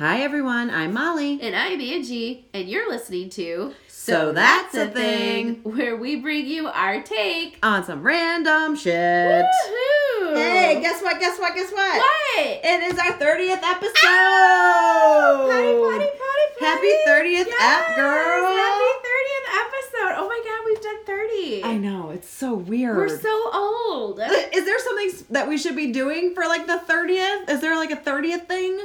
Hi everyone, I'm Molly. And I'm Angie, and you're listening to So That's a Thing. where we bring you our take. On some random shit. Woohoo! Hey, guess what? Guess what? Guess what? what? It is our 30th episode. Oh, potty, potty, potty, Happy 30th Yes, ep, girl. Happy 30th episode. Oh my god, we've done 30. I know, it's so weird. We're so old. Is there something that we should be doing for like the 30th? Is there like a 30th thing?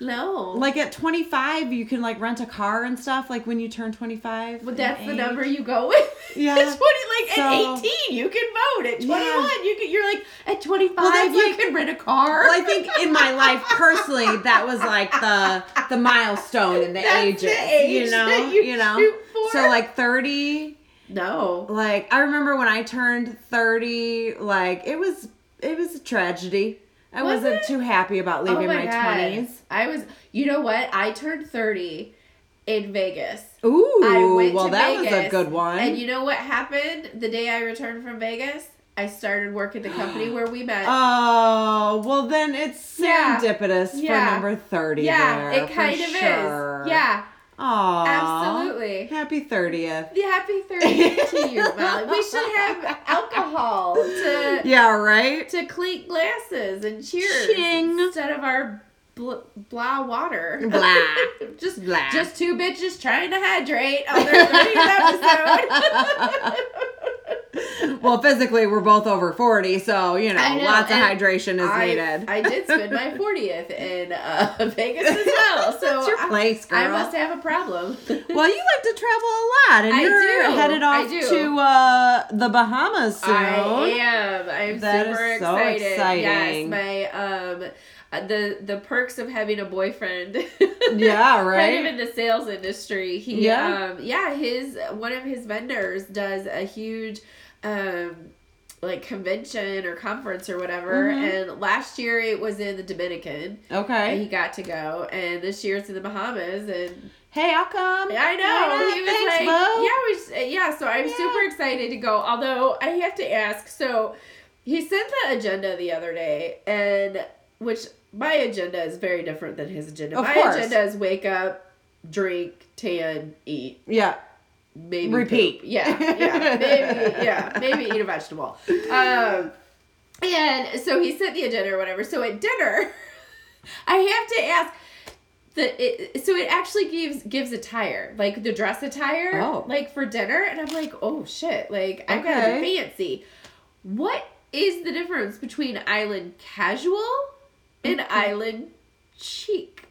No. Like at 25, you can like rent a car and stuff, like when you turn 25. But in that's the age. number you go with. Yeah. It's 20, like So- at 18, you can vote. At 21, Yeah. you can, you're like, at 25, Well, you like- can rent a car. Well, I think in my life personally, that was like the the milestone in the ages. the age you know, that you know. So like 30, no. like I remember when I turned 30, like it was it was a tragedy. I Was wasn't it? too happy about leaving oh my, Oh God. 20s. I was, you know what? I turned 30 in Vegas. Ooh, I went well to that was a good one. And you know what happened the day I returned from Vegas? I started work at the company where we met. Oh, well then it's serendipitous Yeah. for number 30 yeah, there. it kind of sure. is. Yeah, Aw. absolutely. Happy 30th. The happy 30th to you, Molly. We should have alcohol to Yeah, right? to clink glasses and cheers Ching. instead of our bl- blah water. Blah. just Blah. just two bitches trying to hydrate on their 30th episode. well, physically, we're both over 40, so, you know, know, lots of hydration is I, needed. I did spend my 40th in uh, Vegas as well, so That's your place, girl. I, must have a problem. well, you like to travel a lot, and I you're do. headed I off do. to uh, the Bahamas soon. I am. I'm That super is so excited. exciting. Yes, my um, uh, the the perks of having a boyfriend. Yeah, right? kind of in the sales industry. He, Yeah. um, yeah, his one of his vendors does a huge, um, like convention or conference or whatever. Mhm. And last year it was in the Dominican. And Okay. he got to go, and this year it's in the Bahamas, and Hey, how come? I know not? he was Thanks, like, Bo. yeah, we yeah. So I'm Yeah. super excited to go. Although I have to ask, so he sent the agenda the other day, and which my agenda is very different than his agenda. Of my course. agenda is wake up, drink, tan, eat, Yeah. Maybe Repeat. poop. Yeah, yeah, maybe, yeah, maybe eat a vegetable. Um, and so he sent the agenda or whatever. So at dinner, I have to ask. The, it, so it actually gives gives attire like the dress attire Oh. like for dinner and I'm like oh shit like I gotta Okay. be fancy. What is the difference between island casual and island chic?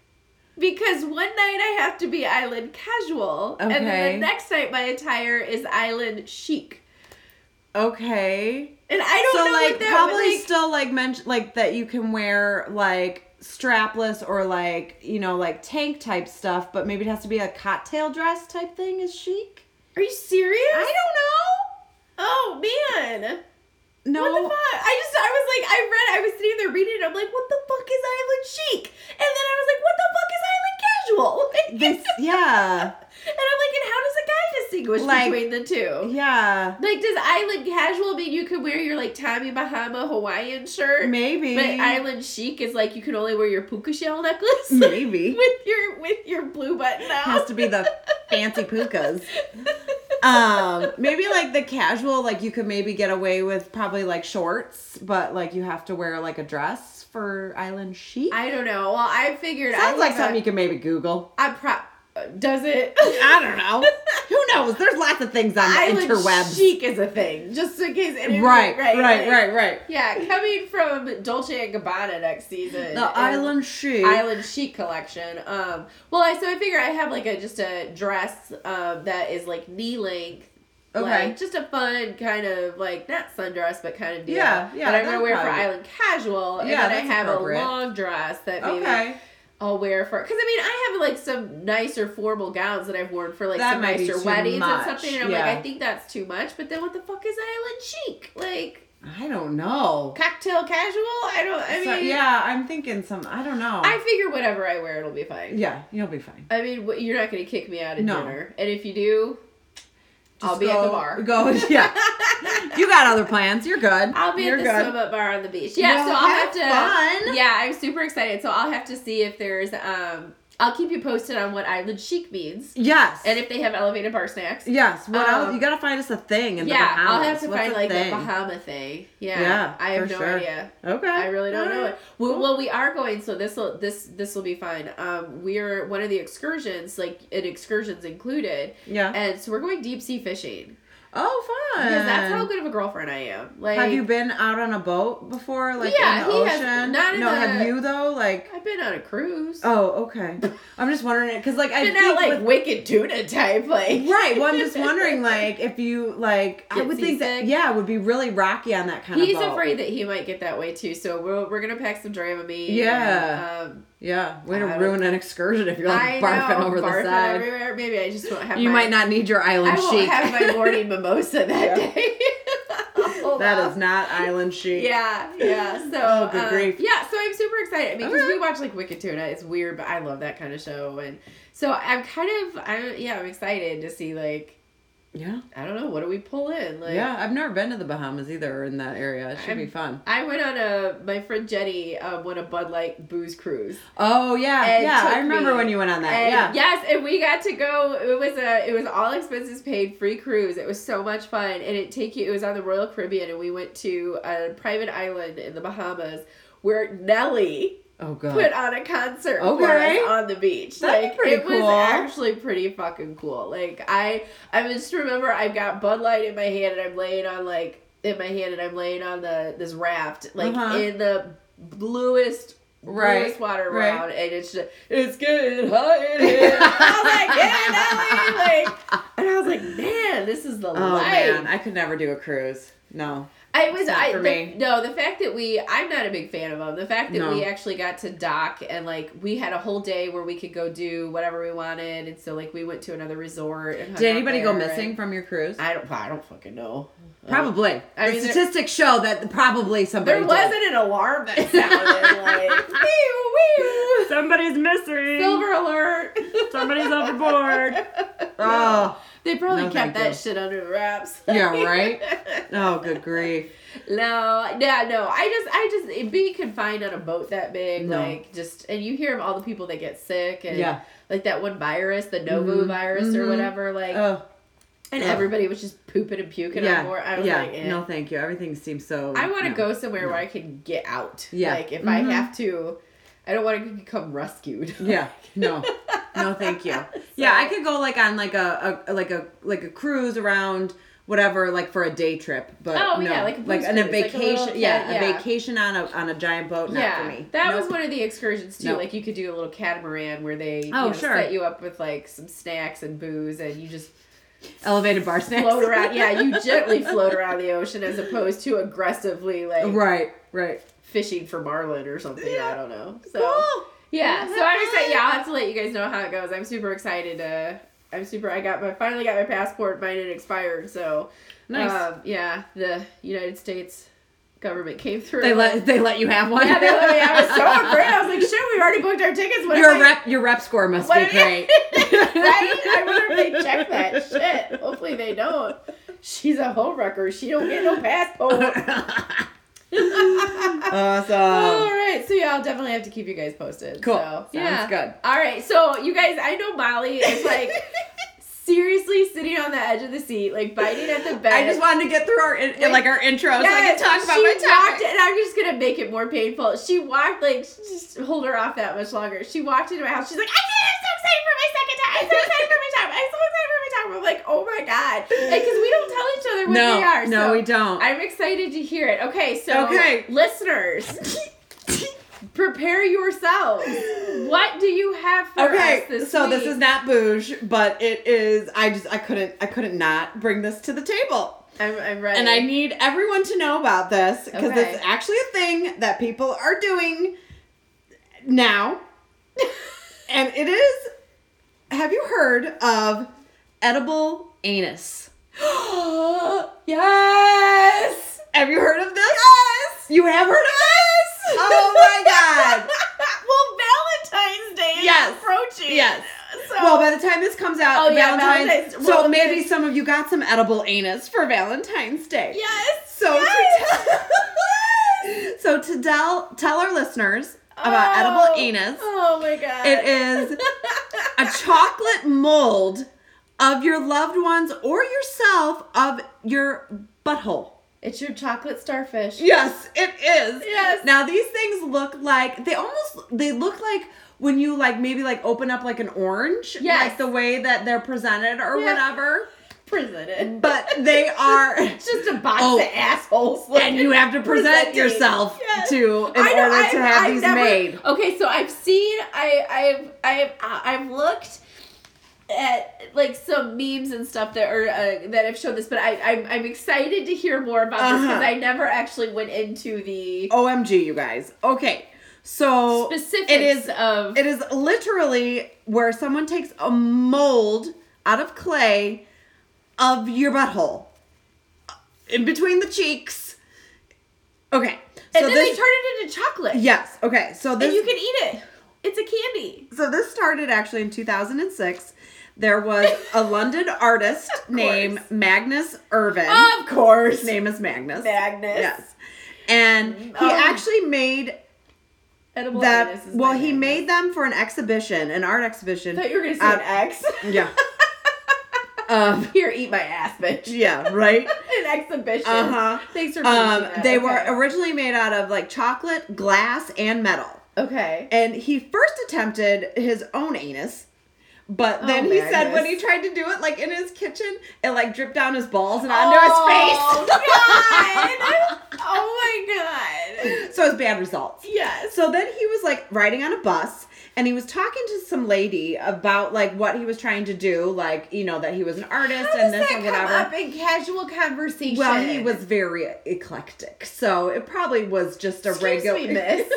Because one night I have to be island casual, and then the next night my attire is island chic. Okay. And I don't so know like probably like, still like mention like that you can wear like strapless or like you know like tank type stuff but maybe it has to be a cocktail dress type thing is chic Are you serious? i don't know. Oh man. No What the fuck? I just I was like I read I was sitting there reading it, I'm like, what the fuck is island chic? And then I was like, what the fuck is island this yeah. And I'm like, and how does a guy distinguish Like- between the two? yeah. Like, does island casual mean you could wear your like Tommy Bahama Hawaiian shirt? maybe. But island chic is like you can only wear your puka shell necklace? Maybe. With your with your blue button out. has to be the fancy pukas. Um maybe like the casual like you could maybe get away with probably like shorts but like you have to wear like a dress for island chic I don't know. Well, I figured I sounds like have something a- you can maybe google I pro. Does it? I don't know. Who knows? There's lots of things on the Island interwebs. chic is a thing, just in case. anyone- Right, right, right, like- right, Yeah, coming from Dolce and Gabbana next season. The island chic. Island chic collection. Um, well, I so I figure I have like a just a dress um that is like knee length. Okay. Like just a fun kind of like not sundress but kind of deal. Yeah, yeah, That I'm gonna wear for island casual, and Yeah, then I have a long dress that maybe Okay. I'll wear for because I mean I have like some nicer formal gowns that I've worn for like That some nicer weddings much, and something, and I'm yeah. like I think that's too much. But then what the fuck is island chic? Like I don't know. cocktail casual? I don't. I So, mean, yeah, I'm thinking some. I don't know. I figure whatever I wear, it'll be fine. yeah, you'll be fine. I mean, you're not gonna kick me out at No. dinner, and if you do, I'll Just be at the go- bar. Go. Yeah. you got other plans. You're good. I'll be You're at the good. swim up bar on the beach. Yeah, Well, so I'll have have to. fun. Yeah, I'm super excited. So I'll have to see if there's um I'll keep you posted on what island chic means Yes. and if they have elevated bar snacks. yes. What Um, else? You gotta find us a thing in the yeah, Bahamas. I'll have to What's find like thing? a Bahama thing. Yeah, Yeah, I have for no sure. idea. Okay. I really don't know Alright. it. Well, well, we are going, so this will this this will be fun. Um, we're one of the excursions, like it excursions included, Yeah. and so we're going deep sea fishing oh, fun. because that's how good of a girlfriend I am. Like, Have you been out on a boat before, like Yeah, in the he has- ocean? not in no, the- have you though? Like, I've been on a cruise. oh, okay. I'm just wondering it because, like, I've been out like with- wicked tuna type, like right. Well, I'm just wondering, like, if you like, I Get would think that yeah, it would be really rocky on that kind He's of. He's afraid that he might get that way too, so we're, we're gonna pack some Dramamine. Yeah. and, um, Yeah, way to I ruin an excursion if you're I like barfing know, over barfing the side. everywhere. Maybe I just won't have. You my, might not need your I island won't chic. have my morning mimosa that Yeah. day. That off. is not island chic. Yeah, yeah. So, Oh, good um, grief. yeah. So I'm super excited I mean, because Okay. we watch like Wicked Tuna. It's weird, but I love that kind of show, and so I'm kind of, I'm yeah, I'm excited to see like, Yeah. I don't know, what do we pull in? Like, Yeah, I've never been to the Bahamas either or in that area. It should be I'm- fun. I went on a my friend Jenny um, went a Bud Light booze cruise. Oh yeah, yeah. I remember me. when you went on that. And yeah. Yes, and we got to go. It was a it was all expenses paid, free cruise. It was so much fun, and it take you. It was on the Royal Caribbean, and we went to a private island in the Bahamas where Nelly Oh god. put on a concert Okay. on the beach. That'd like pretty it was actually pretty fucking cool. Like I I just remember I've got Bud Light in my hand and I'm laying on like in my hand and I'm laying on the this raft like Uh-huh. in the bluest Right, bluest water right. around and it's just it's getting hot in here. I was like, yeah, Nelly, like and I was like, man, this is the Oh life. man, I could never do a cruise. No. I was I for the, me. no the fact that we I'm not a big fan of them. The fact that No. we actually got to dock and like we had a whole day where we could go do whatever we wanted, and so like we went to another resort. And Did anybody go missing and- from your cruise? I don't. I don't fucking know. Uh, probably. I the mean, there- statistics show that probably somebody There wasn't an alarm that sounded like wee wee. Somebody's missing. Silver alert! Somebody's overboard. Oh. They probably No, kept that you. shit under wraps. Yeah, right? Oh, good grief. No, yeah, no. I just, I just being confined on a boat that big, No. like just, and you hear of all the people that get sick, and Yeah. like that one virus, the Noro Mhm, virus or mhm. whatever, like, Oh, and ugh. everybody was just pooping and puking yeah. on board. I was yeah. like, eh. No, thank you. Everything seems so. I want to no. go somewhere no. where I can get out. Yeah. like if I Mhm. have to, I don't want to become rescued. Yeah. No. No, thank you. Yeah, I could go like on like a, a like a like a cruise around whatever like for a day trip, but Oh, no. yeah, like a like on a cruise, like a vacation. little- yeah, yeah. a vacation on a on a giant boat. Not yeah, for me. that Nope. was one of the excursions too. Nope. Like you could do a little catamaran where they oh, you Oh, know, sure. set you up with like some snacks and booze, and you just elevated bar snacks. float around. Yeah, you gently float around the ocean as opposed to aggressively like right. Right. fishing for marlin or something. I don't know. So Cool. yeah, Yeah, so I'm excited. Yeah, I'll have to let you guys know how it goes. I'm super excited. Uh, I'm super. I got my finally got my passport. Mine had expired, so Nice. Um, yeah, the United States government came through. they let they let you have one. Yeah, they let me. I was so afraid. I was like, shit, we already booked our tickets. What your if I- rep your rep score must be great. right? I wonder if they check that shit. Hopefully they don't. She's a homewrecker. She don't get no passport. awesome. All right, so yeah, I'll definitely have to keep you guys posted. Cool. So, Sounds yeah. good. All right, so you guys, I know Molly is like seriously sitting on the edge of the seat, like biting at the bed. I just wanted to get through our in, Like- like our intro so I can talk about she my walked, topic. and I'm just gonna make it more painful. She walked like just hold her off that much longer. She walked into my house. She's like, I can't. I'm so excited for my second time. I'm so excited for my time. I'm so excited for my time. I'm like, oh my god, because we don't tell each other what No, they are. no, so we don't. I'm excited to hear it. Okay, so Okay. listeners. Prepare yourselves. What do you have for Okay, us this so week? this is not bouge, but it is. I just I couldn't I couldn't not bring this to the table, I'm, I'm ready. and I need everyone to know about this because Okay. it's actually a thing that people are doing now, and it is. Have you heard of edible anus? yes. Have you heard of this? Yes. You have heard of this? Oh my god! well, Valentine's Day is Yes. approaching. Yes. So, Well, by the time this comes out, Oh, yeah, Valentine's. So maybe some of you got some edible anus for Valentine's Day. yes. So yes. to so to tell tell our listeners about Oh. edible anus. Oh my god. It is a chocolate mold of your loved ones or yourself of your butthole. It's your chocolate starfish. Yes, it is. Yes. Now these things look like they almost they look like when you like maybe like open up like an orange, Yes. like the way that they're presented or Yeah. whatever. Presented. But they are It's just a box Oh. of assholes. and you have to present Presenting. yourself Yes. to in I know, order I've- to have I've these never- made. Okay, so I've seen, I, I've, I've, I've looked at like some memes and stuff that are uh, that have shown this, but I, I'm, I'm excited to hear more about this because Uh-huh. I never actually went into the OMG, you guys. Okay. So specifics it is of. it is literally where someone takes a mold out of clay of your butthole in between the cheeks. Okay. and then this they turn it into chocolate. Yes. Okay. So and you can eat it. It's a candy. so this started actually in 2006. There was a London artist named Magnus Irvin. Of course. His name is Magnus. Magnus. Yes. And he Oh. actually made Edible that well he Magnus. made them for an exhibition an art I exhibition thought you were gonna say Uh, an X. yeah um Here, eat my ass, bitch. yeah right An exhibition. uh-huh Thanks for um that. they Okay. were originally made out of like chocolate glass and metal Okay. and he first attempted his own anus but oh, then Oh, he said when he tried to do it like in his kitchen it like dripped down his balls and onto oh, his God. oh my god. face so it was bad results Yes. So then he was like riding on a bus and he was talking to some lady about like what he was trying to do, like, you know, that he was an artist and does this that and come whatever. up in casual conversation? Well, he was very eclectic. So it probably was just a Excuse regular me, miss.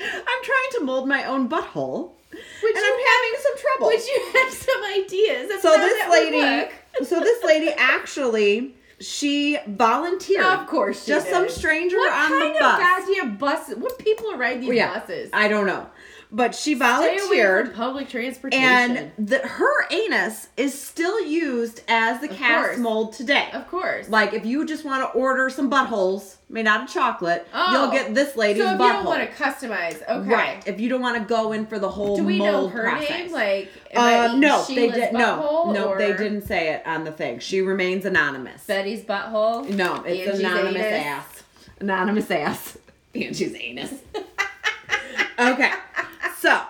I'm trying to mold my own butthole. Would and you I'm having some trouble. Would you have some ideas? That's so this lady so this lady actually she volunteered. Of course, just did. some stranger What on the bus. What kind of goddamn bus? What people are riding these yeah, buses? I don't know. But she volunteered. public transportation. And the, her anus is still used as the Of cast course. mold today. of course. Like if you just want to order some buttholes made out of chocolate, Oh. you'll get this lady's so if butthole. you don't want to customize, okay. Right. If you don't want to go in for the whole Do we know her process. name? Like, uh, no, they did no, no, they or didn't say it on the thing. She remains anonymous. Betty's butthole. no, it's Angie's anonymous anus. ass. Anonymous ass. Angie's anus. okay, so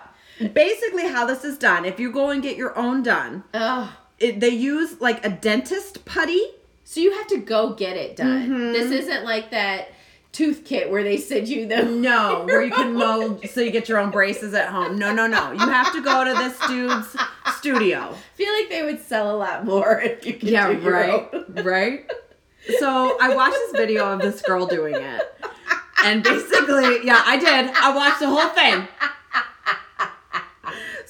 basically, how this is done, if you go and get your own done, Ugh. it, they use like a dentist putty. So you have to go get it done. Mhm. This isn't like that tooth kit where they send you the No, where you can mold so you get your own braces at home. No, no, no. You have to go to this dude's studio. I feel like they would sell a lot more if you could Yeah, right. Right? So I watched this video of this girl doing it. And basically, yeah, I did. I watched the whole thing.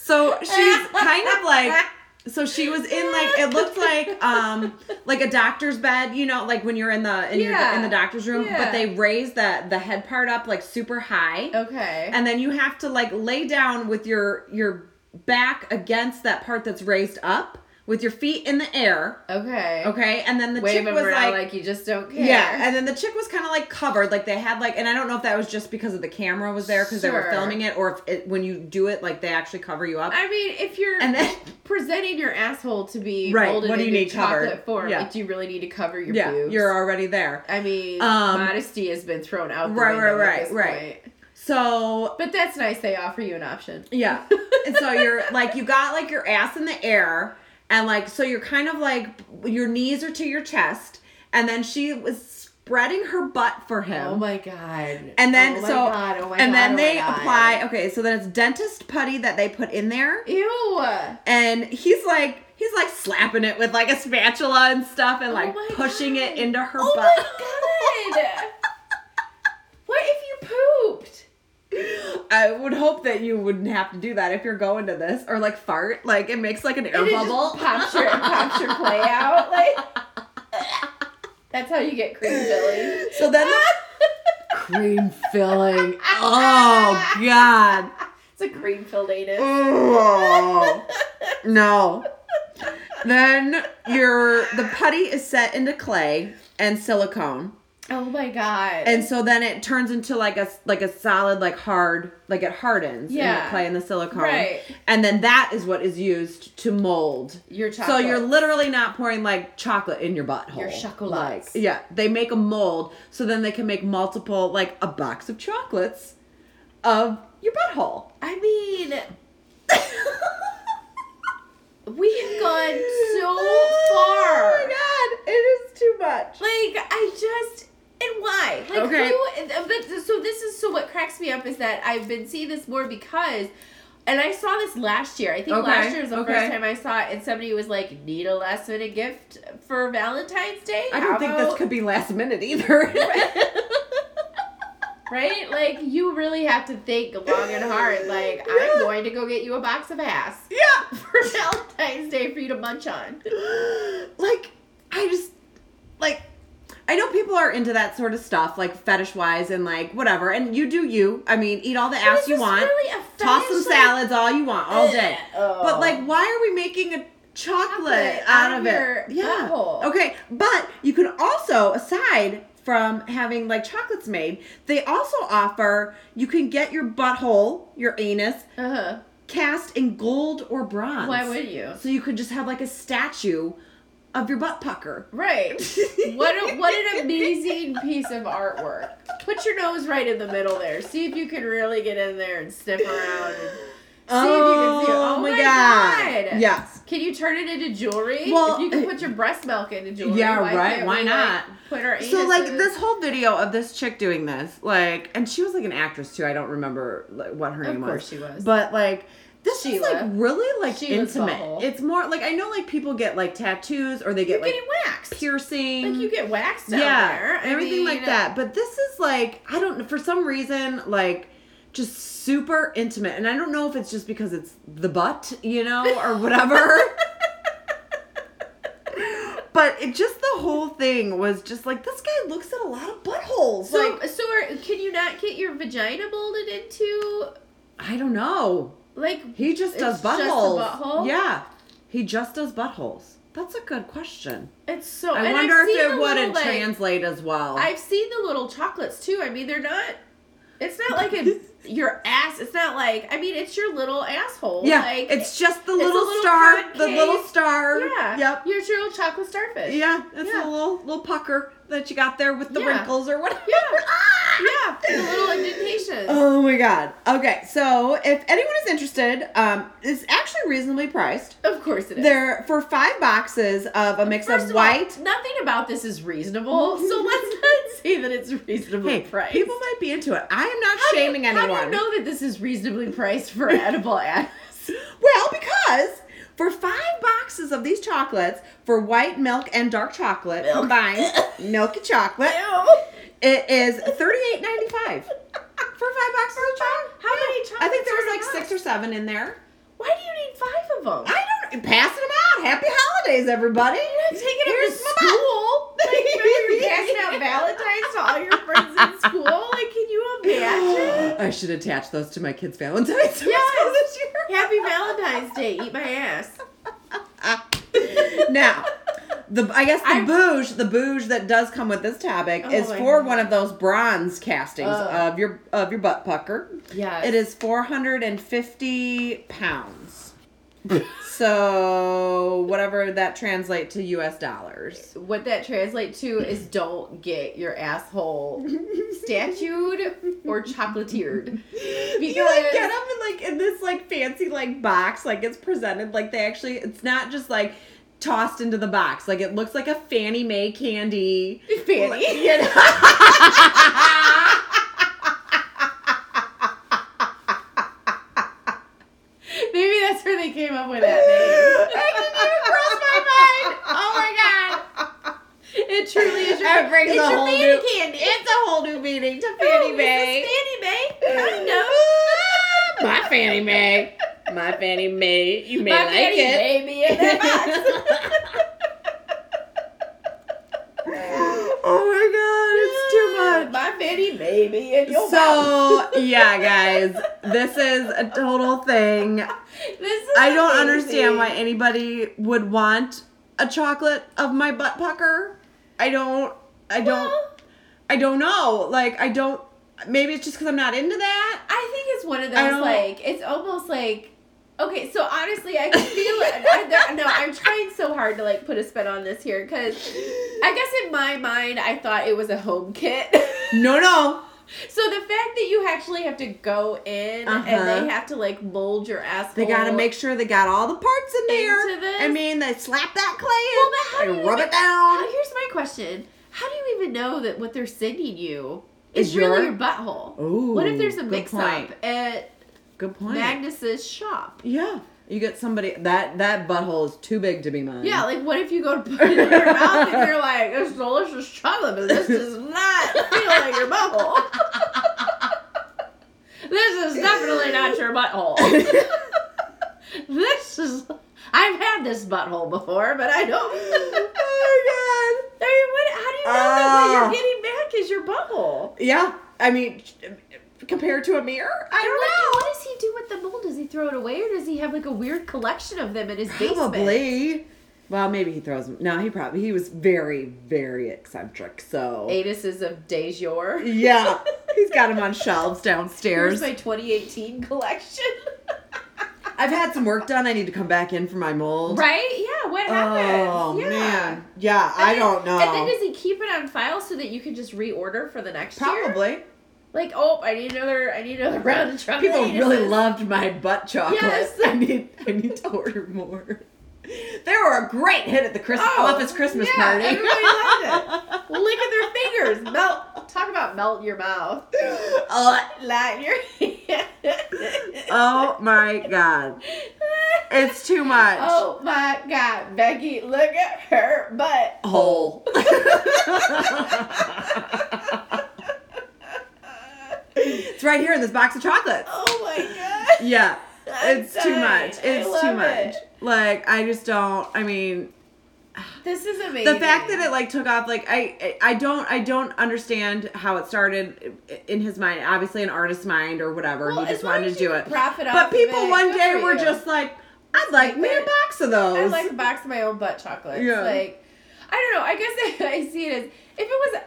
So she's kind of like so she was in like it looked like um like a doctor's bed, you know, like when you're in the in your in the doctor's room, Yeah. but they raise the the head part up like super high. Okay. And then you have to like lay down with your your back against that part that's raised up with your feet in the air. okay. Okay, and then the Wave chick was like, like, you just don't care. yeah, and then the chick was kind of like covered, like they had like, and I don't know if that was just because of the camera was there because they were filming it, or if it, when you do it, like they actually cover you up. I mean, if you're And then- presenting your asshole to be Right, what do you need covered? form, Yeah. like, do you really need to cover your yeah, boobs? you're already there. I mean, Um, modesty has been thrown out the Right, right, right, right. point. So But that's nice. They offer you an option. yeah, and so you're like you got like your ass in the air, and like so you're kind of like your knees are to your chest, and then she was spreading her butt for him. Oh my god. And then oh my so god, oh my and god, then oh they apply okay, so then it's dentist putty that they put in there. Ew. And he's like he's like slapping it with like a spatula and stuff and Oh like pushing it into her oh butt. my god. what if you pooped? I would hope that you wouldn't have to do that if you're going to this or like fart. Like it makes like an air bubble. pops your pops your play out like. That's how you get cream filling. So then the cream filling. Oh god. It's a cream filled anus. Oh no. Then your the putty is set into clay and silicone. Oh my god. And so then it turns into like a like a solid like hard like it hardens in Yeah. the clay and the silicone. Right. And then that is what is used to mold. your chocolate. So you're literally not pouring like chocolate in your butthole. Your chocolates. Like, yeah, they make a mold so then they can make multiple like a box of chocolates of your butthole. I mean, we have gone so far. Oh my god, it is too much. Like I just and why? Like Okay. who? But so this is so what cracks me up is that I've been seeing this more because. And I saw this last year. I think Okay, last year was the okay. first time I saw it, and somebody was like, "Need a last minute gift for Valentine's Day?" I don't How think this could be last minute either. right? Like you really have to think long and hard. Like I'm going to go get you a box of ass yeah. for Valentine's Day for you to munch on. like I just like I know people are into that sort of stuff, like fetish wise and like whatever, and you do you. I mean, eat all the ass you want, really a toss some like- salads all you want all day. Ugh. But like, why are we making a chocolate, Chocolate out, out of it? Yeah. butthole. Okay, but you can also, aside from having like chocolates made, they also offer you can get your butthole, your anus, Uh-huh. cast in gold or bronze. Why would you? So you could just have like a statue of your butt pucker. Right. What a, what an amazing piece of artwork. Put your nose right in the middle there. See if you can really get in there and sniff around. And see if you can see. Oh, oh, my god. Yes. Can you turn it into jewelry? Well, if you can put your breast milk into jewelry, Yeah, why right, why not? Like, put our So like this whole video of this chick doing this, like, and she was like an actress too. I don't remember like, what her Of name course was. she was. But like this is like really like Sheila's intimate. butthole. It's more like I know like people get like tattoos or they get You're like waxed. piercing. Like you get waxed down yeah, everything mean, like that. But this is like I don't know for some reason like just super intimate, and I don't know if it's just because it's the butt, you know, or whatever. but it just the whole thing was just like this guy looks at a lot of buttholes. So, like so are, can you not get your vagina molded into I don't know. Like? He just does It's just buttholes. butthole? Yeah, he just does buttholes. That's a good question. It's so. I wonder I've if it wouldn't like- translate as well. I've seen the little chocolates too. I mean, they're not. It's not like a your ass. It's not like. I mean, it's your little asshole. yeah, like, it's just the it's little, little star, the little star. yeah. Yep. Here's your little chocolate starfish. Yeah, it's Yeah. a little little pucker that you got there with the Yeah. wrinkles or whatever. Yeah. Yeah. The little indentations. Oh my god. Okay, so if anyone is interested, um, it's actually reasonably priced. Of course it is. They're for five boxes of a mix First of of all, white. nothing about this is reasonable. so let's not say that it's reasonably Hey, priced. people might be into it. I am not How do shaming How anyone. do you know that this is reasonably priced for edible ass? Well, because for five boxes of these chocolates, for white milk and dark chocolate Milk. combined, milk and chocolate, it is thirty eight ninety five for five boxes of chocolate. How many I think there was like six or seven in there. Why do you need five of them? I don't passing them out. Happy holidays, everybody. I'm taking them Here's to school. Like, remember you're passing out Valentine's to all your friends in school? Like, can you imagine? I should attach those to my kids' Valentine's Yes. this year. Happy Valentine's Day. Eat my ass. now, the I guess the I'm- bouge, the bouge that does come with this topic Oh is for God. one of those bronze castings Ugh. of your of your butt pucker. Yeah. It is 450 pounds. so whatever that translate to US dollars. What that translates to is don't get your asshole statued or chocolatiered. you like get them in like in this like fancy like box, like it's presented like they actually it's not just like tossed into the box. Like it looks like a Fannie May candy. Fanny. You know? Maybe that's where they came up with that name. That didn't even cross my mind. Oh my god. It truly is your, That brings it's a your whole fanny new- candy. It's a whole new meaning to Oh, Fannie is Mae. Fanny Mae? Kind of. My Fannie Mae. My fanny may You may My like Fanny it. Mae be in that box. oh my god, it's too much. My Fanny Mae be in your box. So yeah, guys, this is a total thing. This is I don't amazing. understand why anybody would want a chocolate of my butt pucker. I don't. I don't. Well, I don't know. Like I don't. Maybe it's just because I'm not into that. I think it's one of those like it's almost like okay. So honestly, I can feel it. I, no, I'm trying so hard to like put a spin on this here because I guess in my mind I thought it was a home kit. No, no. so the fact that you actually have to go in and Uh-huh. they have to like mold your asshole. They gotta make sure they got all the parts in there. This? I mean, they slap that Well, but how clay do in, you and rub even- it down. How- Here's my question: How do you even know that what they're sending you is, Is really your- your butthole? Ooh, what if there's a mix-up? at Good point. Magnus's shop? yeah, you get somebody that that butthole is too big to be mine. Yeah, like what if you go to put it in your mouth and you're like, "It's delicious chocolate, but this does not feel like your butthole." this is definitely not your butthole. this is. I've had this butthole before, but I don't. oh I mean, what, how do you know that what Ah. you're getting back is your butthole? Yeah, I mean, compared to a mirror, I don't know. what does he do with the mold? Does he throw it away, or does he have like a weird collection of them in his basement? Probably. Well, maybe he throws them. No, he probably he was very very eccentric. So Anuses of Dejour. yeah, he's got them on shelves Here's downstairs. my 2018 collection. I've had some work done. I need to come back in for my mold. right? Yeah. What happened? Oh yeah. man, yeah, And I then- don't know. And then does he keep it on file so that you can just reorder for the next year? Probably. Like, oh, I need another. I need another round of chocolate. People really loved my butt chocolate. Yes. I need I need to order more. They were a great hit at the Christmas Oh, office Christmas yeah, party. everybody loved Lick at their fingers. Melt. Talk about melt your mouth. oh, Light your oh my god. It's too much. Oh my God, Becky, look at her butt Hole. It's right here in this box of chocolates. Oh my God. Yeah. I'm It's too dying. much. I It's too much. it. Like I just don't I mean This is amazing. the fact that it like took off like I I don't I don't understand how it started in his mind obviously an artist's mind or whatever Well, he just wanted to do it Profit but people one day were you. just like I'd like me a box of those I like a box of my own butt chocolates. Yeah. Like, I don't know. I guess I see it as if it was.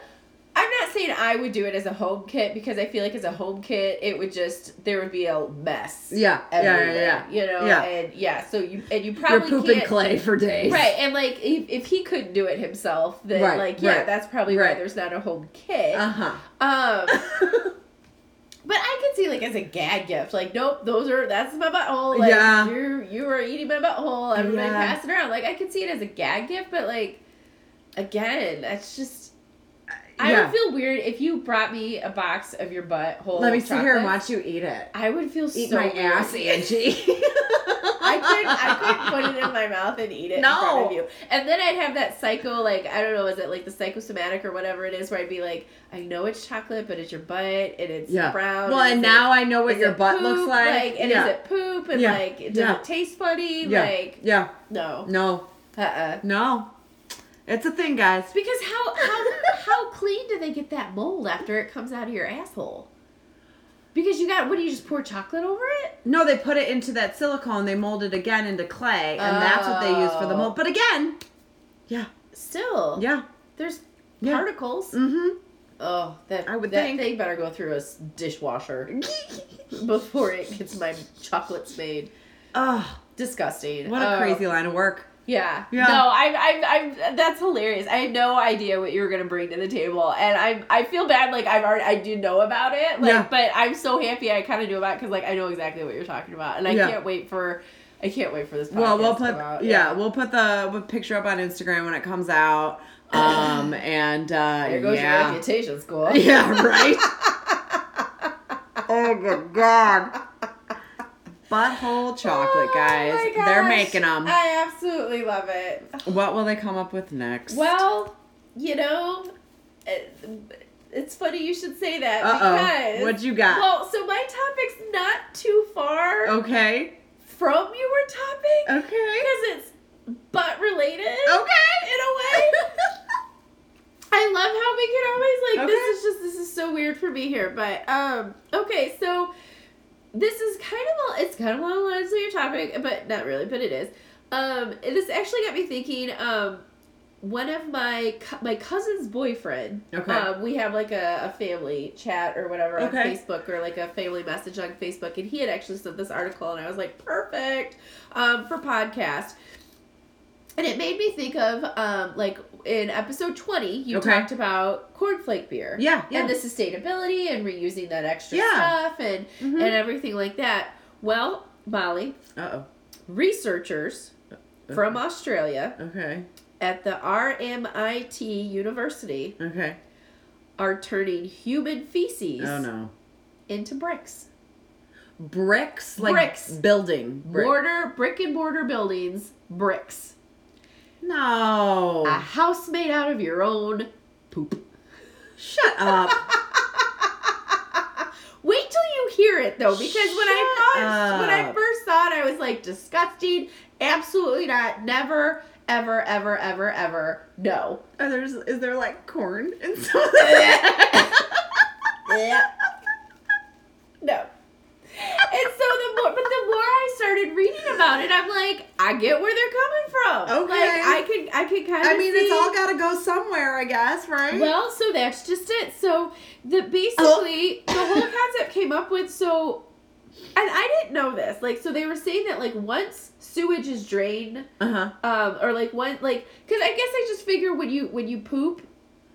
I'm not saying I would do it as a home kit because I feel like as a home kit it would just there would be a mess. yeah yeah yeah yeah You know, Yeah. and yeah. So you and you probably you're pooping clay for days Right, and like if, if he couldn't do it himself, then Right, like yeah, right, that's probably why right. there's not a home kit. uh-huh Um, but I could see like as a gag gift, like nope, those are that's my butthole. Like, Yeah. you you are eating my butthole. Everybody Yeah. pass it around. Like I could see it as a gag gift, but like again, that's just. I yeah would feel weird if you brought me a box of your butt butthole. let me sit here and watch you eat it I would feel eat so my weird. ass Angie I couldn't. I couldn't put it in my mouth and eat it in front of you. And then I'd have that psycho, like I don't know, is it like the psychosomatic or whatever it is, where I'd be like, I know it's chocolate, but it's your butt and it's Yeah. brown. well and it- now I know what your it butt poop? looks like, and yeah is it poop? And Yeah. like, does Yeah. it taste funny? Like, yeah no, no uh, uh no it's a thing guys Because how how how clean do they get that mold after it comes out of your asshole? Because you got what do you just pour chocolate over it? No, they put it into that silicone. They mold it again into clay, and that's what they use for the Oh. mold. But again, yeah, Still, yeah, there's Yeah. particles. mm-hmm. Oh, that I would that think. thing better go through a dishwasher before it gets my chocolates made. oh, Disgusting. what a Oh, crazy line of work. Yeah. Yeah. No, I'm, I'm, I'm. That's hilarious. I had no idea what you were gonna bring to the table, and I, I feel bad. Like I've already, I do know about it. Like, Yeah. but I'm so happy I kind of knew about it because like I know exactly what you're talking about, and I Yeah. can't wait for, I can't wait for this. Well, we'll put come yeah. we'll put the we'll picture up on Instagram when it comes out. Um and uh There goes your yeah. reputation score. Yeah, right. oh good god. Butthole chocolate, Oh guys. They're making them. I absolutely love it. What will they come up with next? Well, you know, it, it's funny you should say that uh oh. because. What you got? Well, so my topic's not too far okay. from your topic Okay. because it's butt related Okay. in a way. I love how we can always like Okay. this is just this is so weird for me here, but um okay, so this is kind of a, it's kind of along the lines of your topic, but not really, but it is. Um, this actually got me thinking. Um, one of my my cousin's boyfriend. Okay. Um, we have like a, a family chat or whatever on Okay. Facebook or like a family message on Facebook, and he had actually sent this article, and I was like, perfect um, for podcast. And it made me think of um, like in episode twenty, you Okay. talked about cornflake beer. Yeah, yeah. And the sustainability and reusing that extra Yeah. stuff and Mhm. and everything like that. Well, Molly, Uh researchers from Australia. Okay. at the RMIT University Okay. are turning human feces Oh no. into bricks. Bricks like Bricks. building. Brick. Mortar, brick and mortar buildings, bricks. No. A house made out of your own poop. Shut up. Wait till you hear it though, because when I Shut first when I first saw it, I was like disgusting. Absolutely not. Never, ever, ever, ever, ever. No. Are there's is there like corn in some of the Yeah. No. And so the more, I started reading about it, I'm like, I get where they're coming from. Okay. Like I could I could kind of. I mean, it's all got to go somewhere, I guess, right? Well, so that's just it. So the basically the whole concept came up with so, and I didn't know this. Like, so they were saying that like once sewage is drained, uh huh. um, or like one like, because I guess I just figure when you when you poop,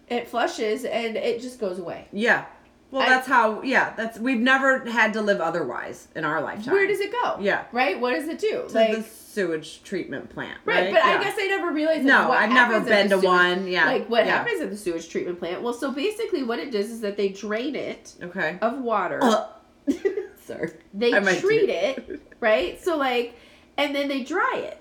it flushes and it just goes away. Yeah. Well, I- that's how. Yeah, that's we've never had to live otherwise in our lifetime. Where does it go? Yeah. Right. What does it do? To like. the sewage treatment plant. Right, Right, but I guess I never realized. No, I've never been to sewage- one. Yeah. Like what yeah. happens at the sewage treatment plant? Well, so basically, what it does is that they drain it Okay. of water. Uh, sorry. they treat it, right? So like, and then they dry it.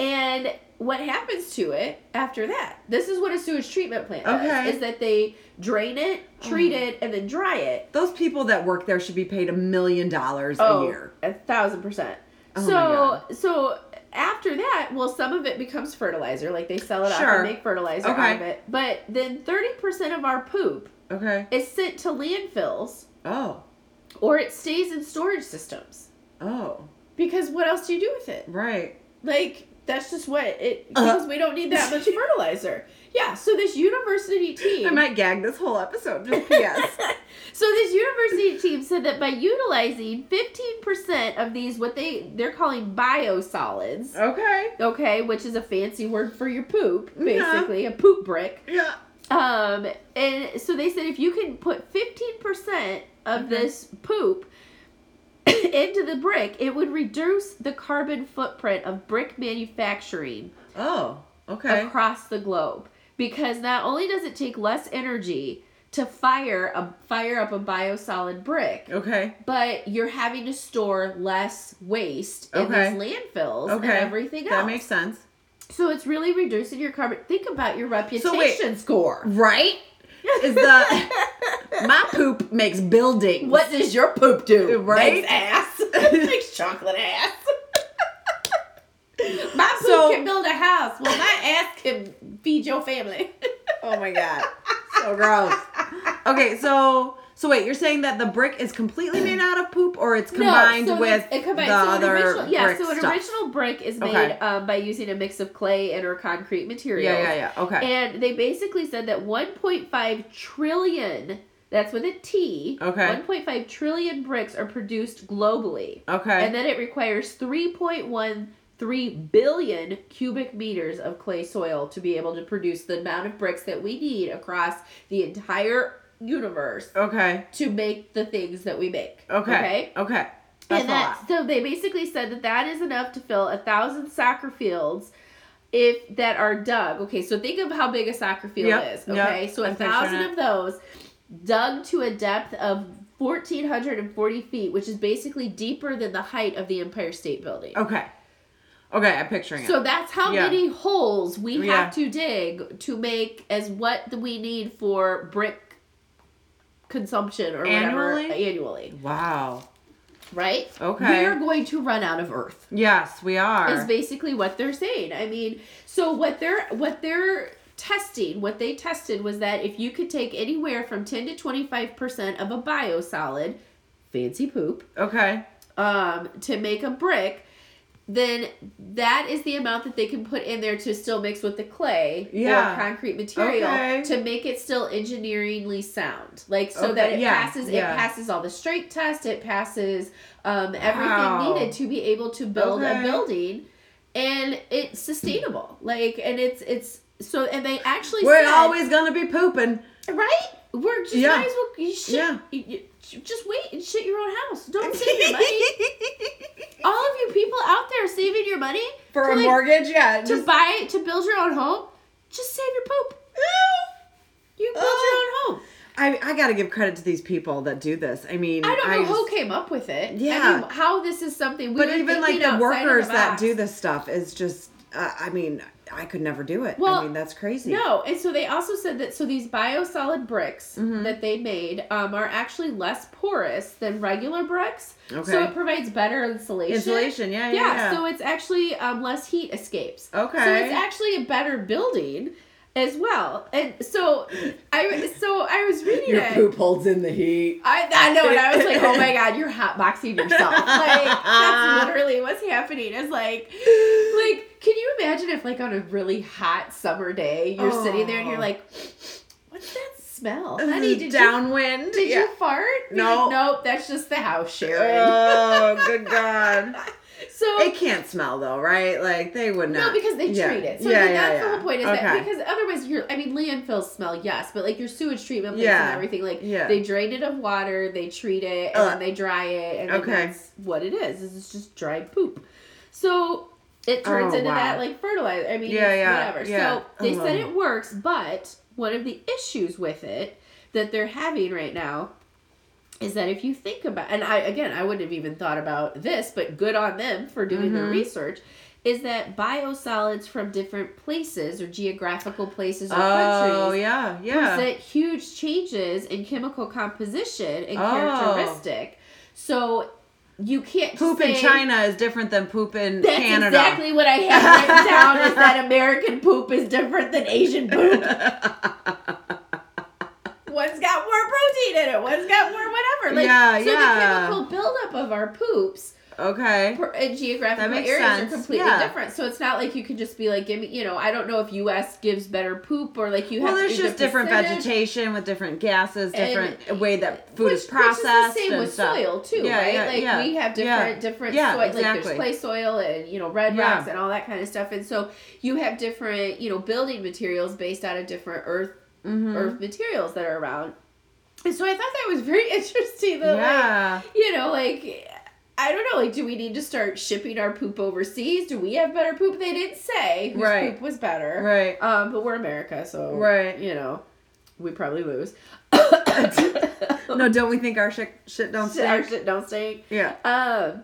And what happens to it after that? This is what a sewage treatment plant does. Is that they drain it, treat Oh. it, and then dry it. Those people that work there should be paid a million dollars Oh, a year. a thousand percent. Oh so so after that, well, some of it becomes fertilizer. Like they sell it off Sure. and make fertilizer Okay. out of it. But then thirty percent of our poop Okay. is sent to landfills, Oh. or it stays in storage systems. Oh. Because what else do you do with it? Right. Like that's just what it Uh. because we don't need that much fertilizer. Yeah. So this university team. I might gag this whole episode. Just P.S. so this university team said that by utilizing 15% of these what they they're calling biosolids okay. okay which is a fancy word for your poop Yeah. basically a poop brick Yeah. um and so they said if you can put 15% of Mhm. this poop into the brick it would reduce the carbon footprint of brick manufacturing Oh. Okay. across the globe because not only does it take less energy to fire a fire up a biosolid brick Okay. but you're having to store less waste in Okay. these landfills and Okay. everything else. That makes sense. so it's really reducing your carbon. Think about your reputation wait. score. Right? Is the my poop makes buildings. What does your poop do? Right? Makes ass. It makes chocolate ass. my poop So- can build a house. Well, my ass can feed your family. Oh my god. So gross. Okay, so so wait, you're saying that the brick is completely made out of poop or it's combined no, so with it combines, the so other original, yeah, brick so an stuff? original brick is made Okay. um, by using a mix of clay and or concrete materials. Yeah, yeah, yeah. Okay. And they basically said that 1.5 trillion, that's with a T, Okay. 1.5 trillion bricks are produced globally. okay. And then it requires 3.13 billion cubic meters of clay soil to be able to produce the amount of bricks that we need across the entire universe okay. to make the things that we make. Okay. Okay. That's and a that lot. so they basically said that that is enough to fill a thousand soccer fields if that are dug. Okay, so think of how big a soccer field Yep, is. yep, Okay, so a thousand of those dug to a depth of fourteen hundred and forty feet, which is basically deeper than the height of the Empire State Building. Okay. Okay, I'm picturing So it. So that's how Yeah. many holes we Yeah. have to dig to make as what we need for brick consumption or whatever Annually? annually, Wow. right? Okay. We are going to run out of earth. Yes, we are. is basically what they're saying. I mean, so what they're what they're testing, what they tested was that if you could take anywhere from 10 to 25% of a biosolid, fancy poop, okay. um, to make a brick, then that is the amount that they can put in there to still mix with the clay Yeah. or concrete material Okay. to make it still engineeringly sound. Like so Okay, that it yeah, passes yeah. it passes all the strength test, it passes um, everything Wow. needed to be able to build Okay. a building and it's sustainable. Like and it's it's so and they actually We're said, always gonna be pooping. right? We're just Yeah. might as well you shit Yeah. you- just wait and shit your own house. Don't save your money. All of you people out there saving your money For to, a like, mortgage, yeah. to just- buy to build your own home, just save your poop. You build Oh. your own home. I, I gotta give credit to these people that do this. I mean, I don't know who just- came up with it. I Yeah. mean, how this is something. We But even like the workers that do this stuff is just. Uh, I mean, I could never do it. Well, I mean, that's crazy. No, and so they also said that so these biosolid bricks Mhm. that they made um, are actually less porous than regular bricks. Okay. So it provides better insulation. Insulation, yeah, yeah, Yeah, yeah. so it's actually um, less heat escapes. Okay. So it's actually a better building as well. And so I so I was reading Your it. poop holds in the heat. I, I know, and I was like, oh my god, you're hotboxing yourself. Like, that's literally what's happening. Is like, like, can you imagine if, like, on a really hot summer day, you're sitting there and you're Oh. like, what's that smell? Honey, did you, downwind. did yeah. you fart? No. nope, that's just the house, Sharon. Oh, good God. So, It can't smell though, right? Like they would not. no, because they Yeah. treat it. So Yeah, yeah, that's the whole point is Okay. that because otherwise you're I mean landfills smell, yes, but like your sewage treatment plants and everything, like Yeah. they drain it of water, they treat it, and then they dry it, and Okay. that's what it is. Is it's just dried poop. So it turns Oh, into wow. that like fertilizer. I mean, Yeah, it's yeah, whatever. So they said uh-huh. it works, but one of the issues with it that they're having right now is that if you think about and I again I wouldn't have even thought about this, but good on them for doing the Mhm. research, is that biosolids from different places or geographical places or Oh countries yeah, yeah. present huge changes in chemical composition and Oh. characteristic. So you can't Poop in China is different than poop in That's Canada. exactly what I have written down is that American poop is different than Asian poop. One's got more protein in it. One's got more whatever. Like, Yeah, so yeah. the chemical buildup of our poops okay. per- in geographical areas sense. are completely Yeah. different. So it's not like you can just be like, give me, you know, I don't know if U.S. gives better poop or like you Well, have. there's to just different vegetation with different gases, And- different way that food which, is processed. Which is the same and with stuff. soil too, Yeah, right? yeah, like yeah. we have different different soil. Like there's clay soil and you know red rocks and all that kind of stuff. And so you have different you know building materials based out of different earth Mhm. earth materials that are around. And so I thought that was very interesting. That like Yeah. you know like. I don't know. Like, do we need to start shipping our poop overseas? Do we have better poop? They didn't say whose Right. poop was better. Right. Um, but we're America, so Right. You know, we probably lose. No, don't we think our shit, shit don't Shit, our shit don't stink. Yeah. Um,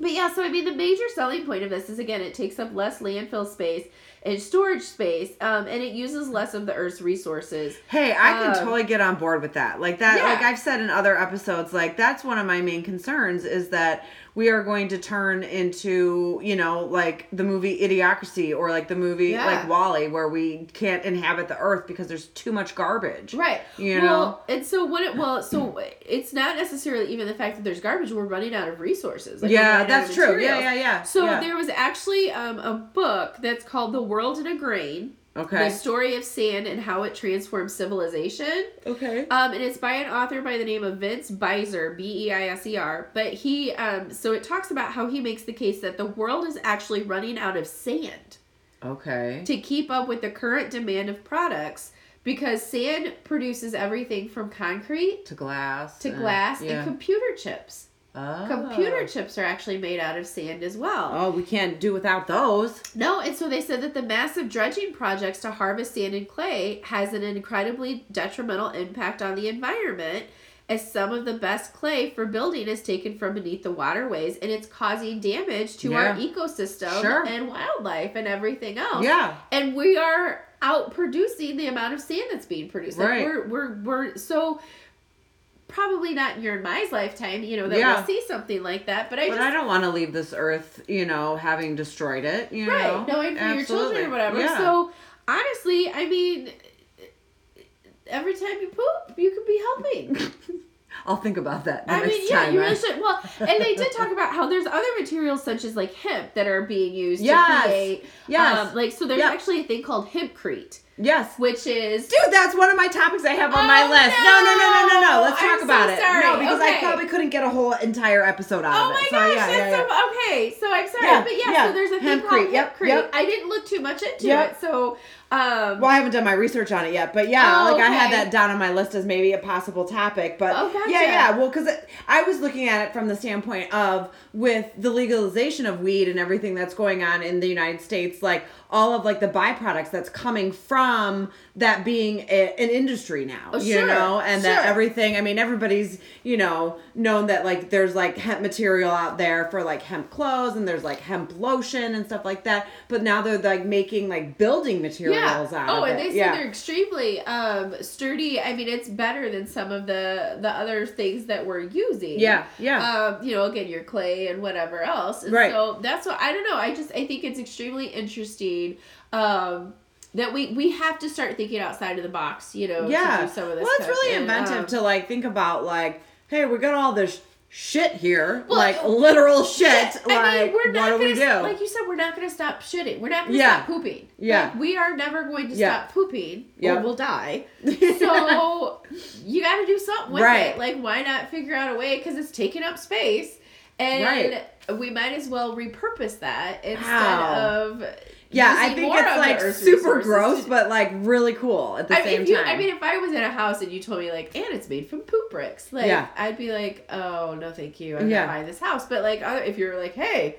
but yeah, so I mean, the major selling point of this is again, it takes up less landfill space and storage space, um, and it uses less of the Earth's resources. Hey, I can Um, totally get on board with that. Like that, Yeah. like I've said in other episodes, like that's one of my main concerns is that we are going to turn into, you know, like the movie Idiocracy or like the movie Yeah. like WALL-E, where we can't inhabit the earth because there's too much garbage. Right. You well, and so what it well, so it's not necessarily even the fact that there's garbage. We're running out of resources. Like, yeah, that's true. Yeah, yeah, yeah. So yeah. there was actually um, a book that's called The World in a Grain. Okay. The story of sand and how it transformed civilization. Okay. Um, and it's by an author by the name of Vince Beiser, B E I S E R. But he, um, so it talks about how he makes the case that the world is actually running out of sand Okay. to keep up with the current demand of products because sand produces everything from concrete To glass. to and- glass yeah. and computer chips. Oh. Computer chips are actually made out of sand as well. Oh, we can't do without those. No, and so they said that the massive dredging projects to harvest sand and clay has an incredibly detrimental impact on the environment as some of the best clay for building is taken from beneath the waterways and it's causing damage to our ecosystem Sure. and wildlife and everything else. Yeah. And we are out producing the amount of sand that's being produced. Like Right. we're we're we're so probably not in your and my lifetime, you know, that Yeah. we'll see something like that. But I But just I don't want to leave this earth, you know, having destroyed it. You know. right know, knowing for your children or whatever Yeah. so honestly i mean every time you poop you could be helping I'll think about that. I mean, yeah, time you really should. Well, and they did talk about how there's other materials such as like hemp that are being used Yes. to create. Yes. Um, like so, there's Yep. actually a thing called hempcrete, Yes. which is Dude, that's one of my topics I have on my Oh, list. No, no, no, no, no, no. Let's I'm talk so about it. sorry. No, because I probably couldn't get a whole entire episode out Oh of my it. gosh, so, yeah, that's yeah, yeah. so okay. So I'm sorry, Yeah, but yeah, yeah. so there's a thing Hempcrete, called yep, yep. I didn't look too much into Yep. it, so um, Well, I haven't done my research on it yet, but yeah, Oh, like I had that down on my list as maybe a possible topic. But Oh, gotcha. yeah, yeah, well, because I was looking at it from the standpoint of with the legalization of weed and everything that's going on in the United States, like all of like the byproducts that's coming from that being a, an industry now, Oh, you sure, know, and that everything. I mean, everybody's you know known that like there's like hemp material out there for like hemp clothes and there's like hemp lotion and stuff like that. But now they're like making like building materials out Oh, of and they said yeah. they're extremely um, sturdy. I mean, it's better than some of the the other things that we're using. Yeah, yeah. Um, you know, again, your clay and whatever else. And Right. So that's what I don't know. I just I think it's extremely interesting. Um, that we we have to start thinking outside of the box. You know. yeah. To do some of this. well, it's really And, inventive um, to like think about like, hey, we got all this shit here, Well, like literal shit. I like, mean, we're not what do we gonna, do? Like you said, we're not going to stop shitting. We're not going to Yeah. stop pooping. Yeah. Like, we are never going to Yeah. stop pooping or we'll die. So you got to do something with Right. it. Like, why not figure out a way? Because it's taking up space. And Right. we might as well repurpose that instead Wow. of. Yeah, I think it's like super gross, to- but like really cool at the I mean, same if you, time. I mean, if I was in a house and you told me like, and it's made from poop bricks, like Yeah. I'd be like, oh no, thank you, I'm Yeah. not buying this house. But like, other, if you're like, hey,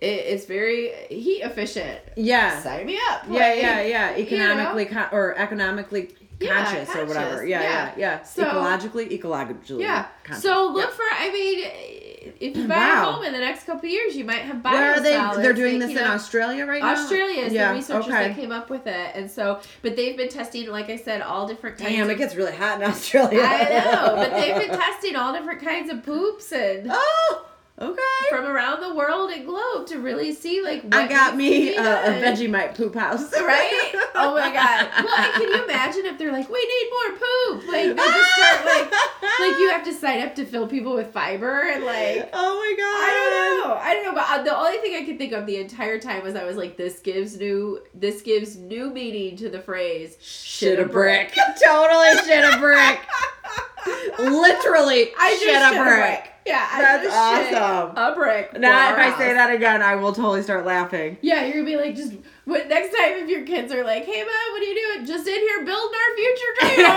it, it's very heat efficient, yeah. sign me up. Yeah, Like, yeah, yeah. you know? Economically or economically Yeah, conscious, or whatever. Yeah, yeah, yeah. yeah. So- ecologically, ecologically. Yeah. conscious. So look Yeah. for. I mean, if you buy Wow. a home in the next couple of years, you might have bio Where are they? solids They're doing this in up- Australia right now. Australia is yeah, the researchers okay. that came up with it, and so, but they've been testing, like I said, all different kinds. Damn, of, it gets really hot in Australia. I know, but they've been testing all different kinds of poops and Oh, okay. from around the world and globe to really see like. What I got me a done. Vegemite poop house. Right? Oh my god. Well, can you imagine if they're like, we need more poop? Like they just start like like you have to sign up to fill people with fiber and like Oh my god. I don't know. I don't know, but uh, the only thing I could think of the entire time was I was like, this gives new this gives new meaning to the phrase Shit a brick. totally shit a brick. Literally I shit a brick. Yeah, I That's awesome. A brick. Now, if I say that again, I will totally start laughing. Yeah, you're gonna be like, just what next time if your kids are like, hey mom, what are you doing? Just in here building our future dream.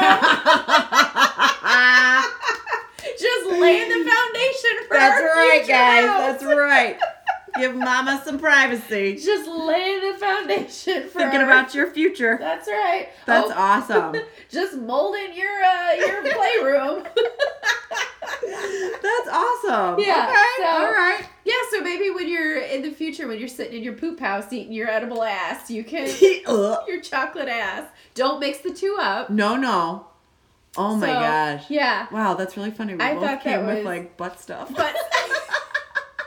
just laying the foundation for That's right, guys. house. That's right. Give mama some privacy. Just laying the foundation for Thinking our- about your future. That's right. That's Oh, awesome. just molding your uh your playroom. That's awesome. Yeah, Okay. so- all right. yeah, so maybe when you're in the future, when you're sitting in your poop house eating your edible ass, you can Ugh. your chocolate ass. Don't mix the two up. no, no. Oh my So, gosh. Yeah, Wow, that's really funny. We I both came with was- like butt stuff. but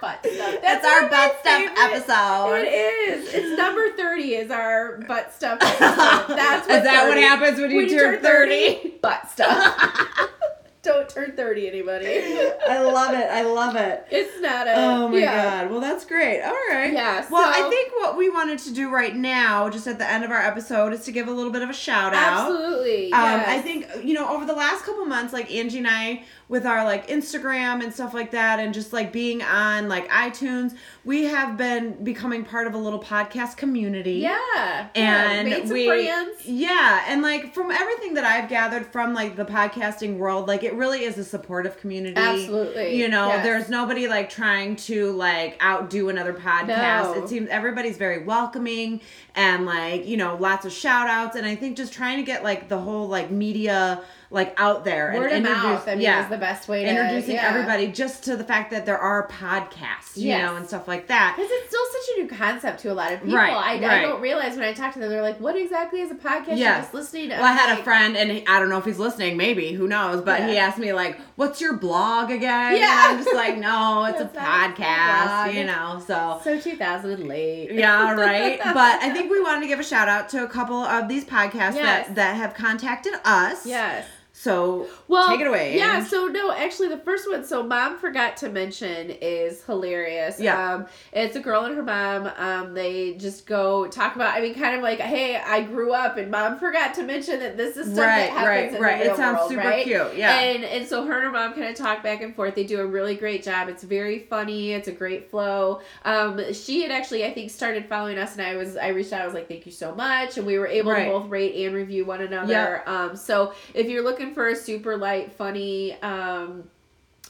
butt stuff. That's one our butt stuff favorite- episode. It is. It's number thirty. Is our butt stuff. Episode. That's what Is that what happens when you turn 30? Butt stuff. Don't turn thirty, anybody. I love it. I love it. It's not a. Oh my yeah. god. Well, that's great. All right. Yeah, Well, so- I think what we wanted to do right now, just at the end of our episode, is to give a little bit of a shout out. Absolutely. Um, yes. I think you know over the last couple months, like Angie and I, with our like Instagram and stuff like that, and just like being on like iTunes, we have been becoming part of a little podcast community. Yeah. and yeah, we friends. yeah and like from everything that i've gathered from like the podcasting world like it really is a supportive community Absolutely. you know Yes. there's nobody like trying to like outdo another podcast No. it seems everybody's very welcoming and like you know lots of shout outs and i think just trying to get like the whole like media like out there Word of and introduce mouth. I mean, yeah is the best way to introducing yeah. everybody just to the fact that there are podcasts you Yes. know and stuff like that Because it's still such a new concept to a lot of people. Right, I, I don't realize when I talk to them, they're like, "What exactly is a podcast? Yeah. You're just listening to." Well, I had a friend, and I don't know if he's listening. Maybe who knows? But he asked me like, "What's your blog again?" Yeah. and I'm just like, "No, it's a It's not a podcast," you know. So So 2000 late. yeah, right. But I think we wanted to give a shout out to a couple of these podcasts Yes. that that have contacted us. Yes. So Well, take it away. Yeah, so no, actually, the first one, so mom forgot to mention, is hilarious. Yeah. Um, it's a girl and her mom. Um, they just go talk about, I mean, kind of like, hey, I grew up and mom forgot to mention that this is stuff Right, that happens right, in right. the It sounds world, super right? cute, yeah. And and so her and her mom kind of talk back and forth. They do a really great job. It's very funny. It's a great flow. Um, she had actually, I think, started following us, and I was, I reached out. I was like, thank you so much, and we were able Right. to both rate and review one another. Yeah. Um, so if you're looking for a super light, funny, um,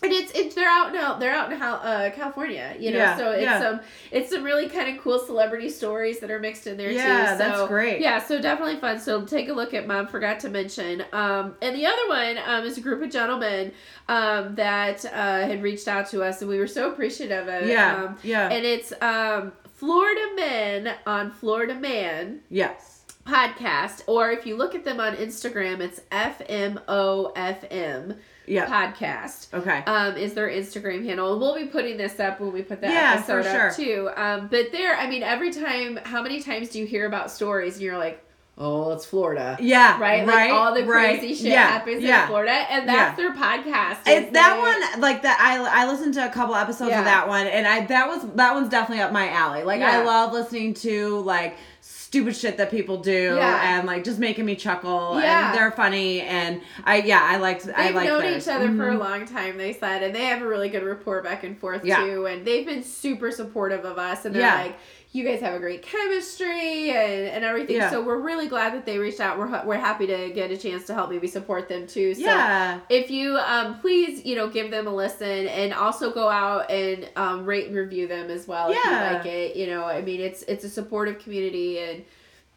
and it's it's they're out now they're out in uh, California, you know. Yeah, so it's yeah. some it's some really kind of cool celebrity stories that are mixed in there too. Yeah, So, that's great. Yeah, so definitely fun. So take a look at Mom Forgot to Mention. Um, and the other one um, is a group of gentlemen um, that uh, had reached out to us, and we were so appreciative of it. Yeah, Um, yeah. and it's um, Florida Men on Florida Man yes. Podcast, or if you look at them on Instagram, it's FMOFM Yeah. podcast. Okay. Um, is their Instagram handle. We'll be putting this up when we put that Yeah, episode for up too. Um, but there, I mean, every time, how many times do you hear about stories and you're like, oh, it's Florida, yeah. right? Right. Like all the right. crazy shit yeah, happens yeah. in Florida, and that's their podcast. It's that they- one like that I I listened to a couple episodes Yeah. of that one and I that was that one's definitely up my alley. Like I love listening to like stupid shit that people do Yeah. and like just making me chuckle Yeah. and they're funny and I yeah, I liked I They've liked known theirs. each other for a Mhm. long time, they said, and they have a really good rapport back and forth Yeah. too. And they've been super supportive of us, and they're Yeah. like, "You guys have a great chemistry and, and everything." Yeah. So we're really glad that they reached out. We're we're happy to get a chance to help maybe support them too. So Yeah. if you um please you know give them a listen and also go out and um rate and review them as well yeah. if you like it. You know, I mean it's it's a supportive community and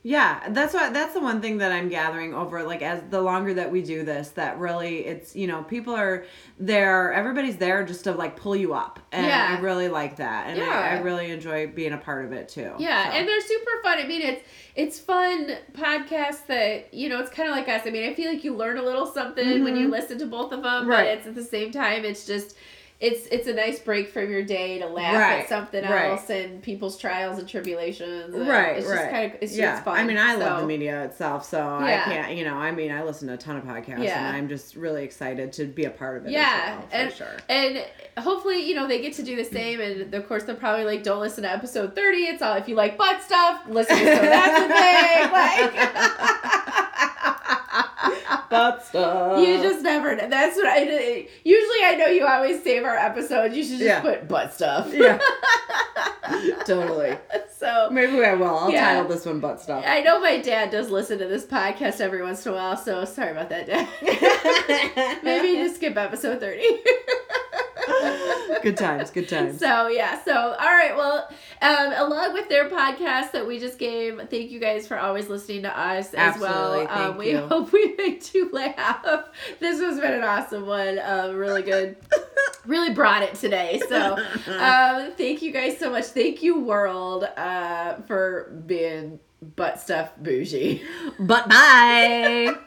Yeah, that's what that's the one thing that I'm gathering over like as the longer that we do this that really it's you know people are there everybody's there just to like pull you up and Yeah. I really like that and I, Yeah. I really enjoy being a part of it too. Yeah, so. and they're super fun. I mean, it's it's fun podcasts that you know. It's kind of like us. I mean, I feel like you learn a little something when you Mhm. listen to both of them, Right. but it's at the same time, it's just. It's, it's a nice break from your day to laugh Right, at something right. else and people's trials and tribulations. and Right, it's right. Just kind of, it's yeah, just fun. I mean, I love the media itself, so I can't, you know, I mean, I listen to a ton of podcasts, Yeah. and I'm just really excited to be a part of it. Yeah, as well, and for sure. and hopefully you know they get to do the same. And of course they're probably like, don't listen to episode thirty. It's all if you like butt stuff, listen to so that's the thing. Like. But stuff. You just never know. That's what I did. Usually, I know you always save our episodes. You should just Yeah. put butt stuff. yeah, totally. so Maybe I will. I'll Yeah. title this one "Butt Stuff." I know my dad does listen to this podcast every once in a while. So sorry about that, Dad. Maybe just skip episode thirty. Good times, good times. So yeah, so all right, well, um, along with their podcast that we just gave, thank you guys for always listening to us as well. Absolutely, Um, we you. hope we made you laugh. This has been an awesome one. Um, really good. really brought it today. So um, thank you guys so much. Thank you, world, uh, for being butt stuff bougie. But bye.